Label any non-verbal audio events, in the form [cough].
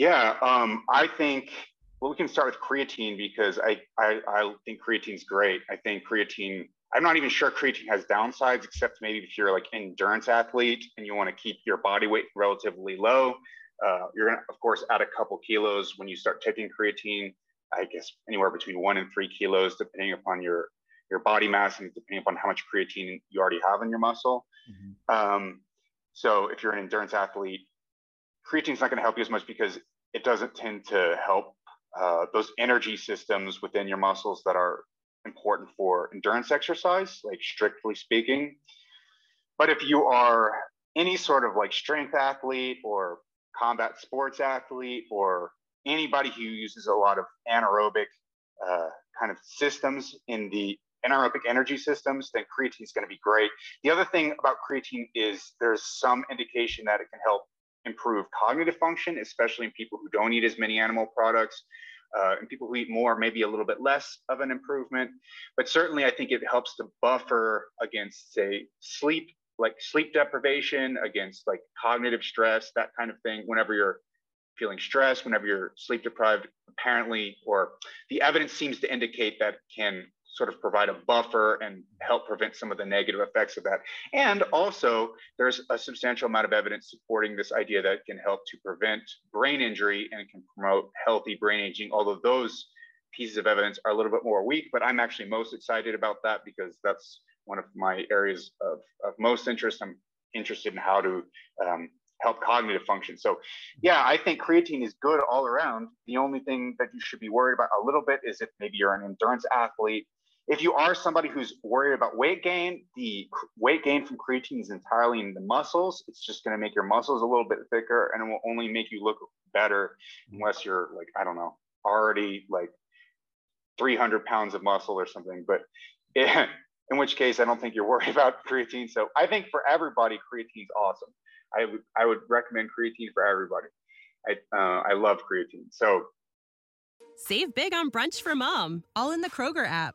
Yeah, um, I think well, we can start with creatine because I, I, I think creatine's great. I think creatine. I'm not even sure creatine has downsides, except maybe if you're like an endurance athlete and you want to keep your body weight relatively low. Uh, you're gonna, of course, add a couple kilos when you start taking creatine. I guess anywhere between one and three kilos, depending upon your your body mass and depending upon how much creatine you already have in your muscle. Mm-hmm. Um, so if you're an endurance athlete, creatine's not going to help you as much because it doesn't tend to help uh, those energy systems within your muscles that are important for endurance exercise, like strictly speaking. But if you are any sort of like strength athlete or combat sports athlete or anybody who uses a lot of anaerobic uh, kind of systems in the anaerobic energy systems, then creatine is going to be great. The other thing about creatine is there's some indication that it can help improve cognitive function, especially in people who don't eat as many animal products. Uh, and people who eat more, maybe a little bit less of an improvement. But certainly, I think it helps to buffer against, say, sleep, like sleep deprivation, against like cognitive stress, that kind of thing. Whenever you're feeling stressed, whenever you're sleep deprived, apparently, or the evidence seems to indicate that can sort of provide a buffer and help prevent some of the negative effects of that. And also, there's a substantial amount of evidence supporting this idea that can help to prevent brain injury and can promote healthy brain aging, although those pieces of evidence are a little bit more weak. But I'm actually most excited about that because that's one of my areas of, of most interest. I'm interested in how to um, help cognitive function. So, yeah, I think creatine is good all around. The only thing that you should be worried about a little bit is if maybe you're an endurance athlete if you are somebody who's worried about weight gain, the weight gain from creatine is entirely in the muscles. It's just going to make your muscles a little bit thicker and it will only make you look better unless you're like, I don't know, already like 300 pounds of muscle or something. But it, [laughs] in which case, I don't think you're worried [laughs] about creatine. So I think for everybody, creatine's awesome. I would, I would recommend creatine for everybody. I, uh, I love creatine. So save big on brunch for mom, all in the Kroger app.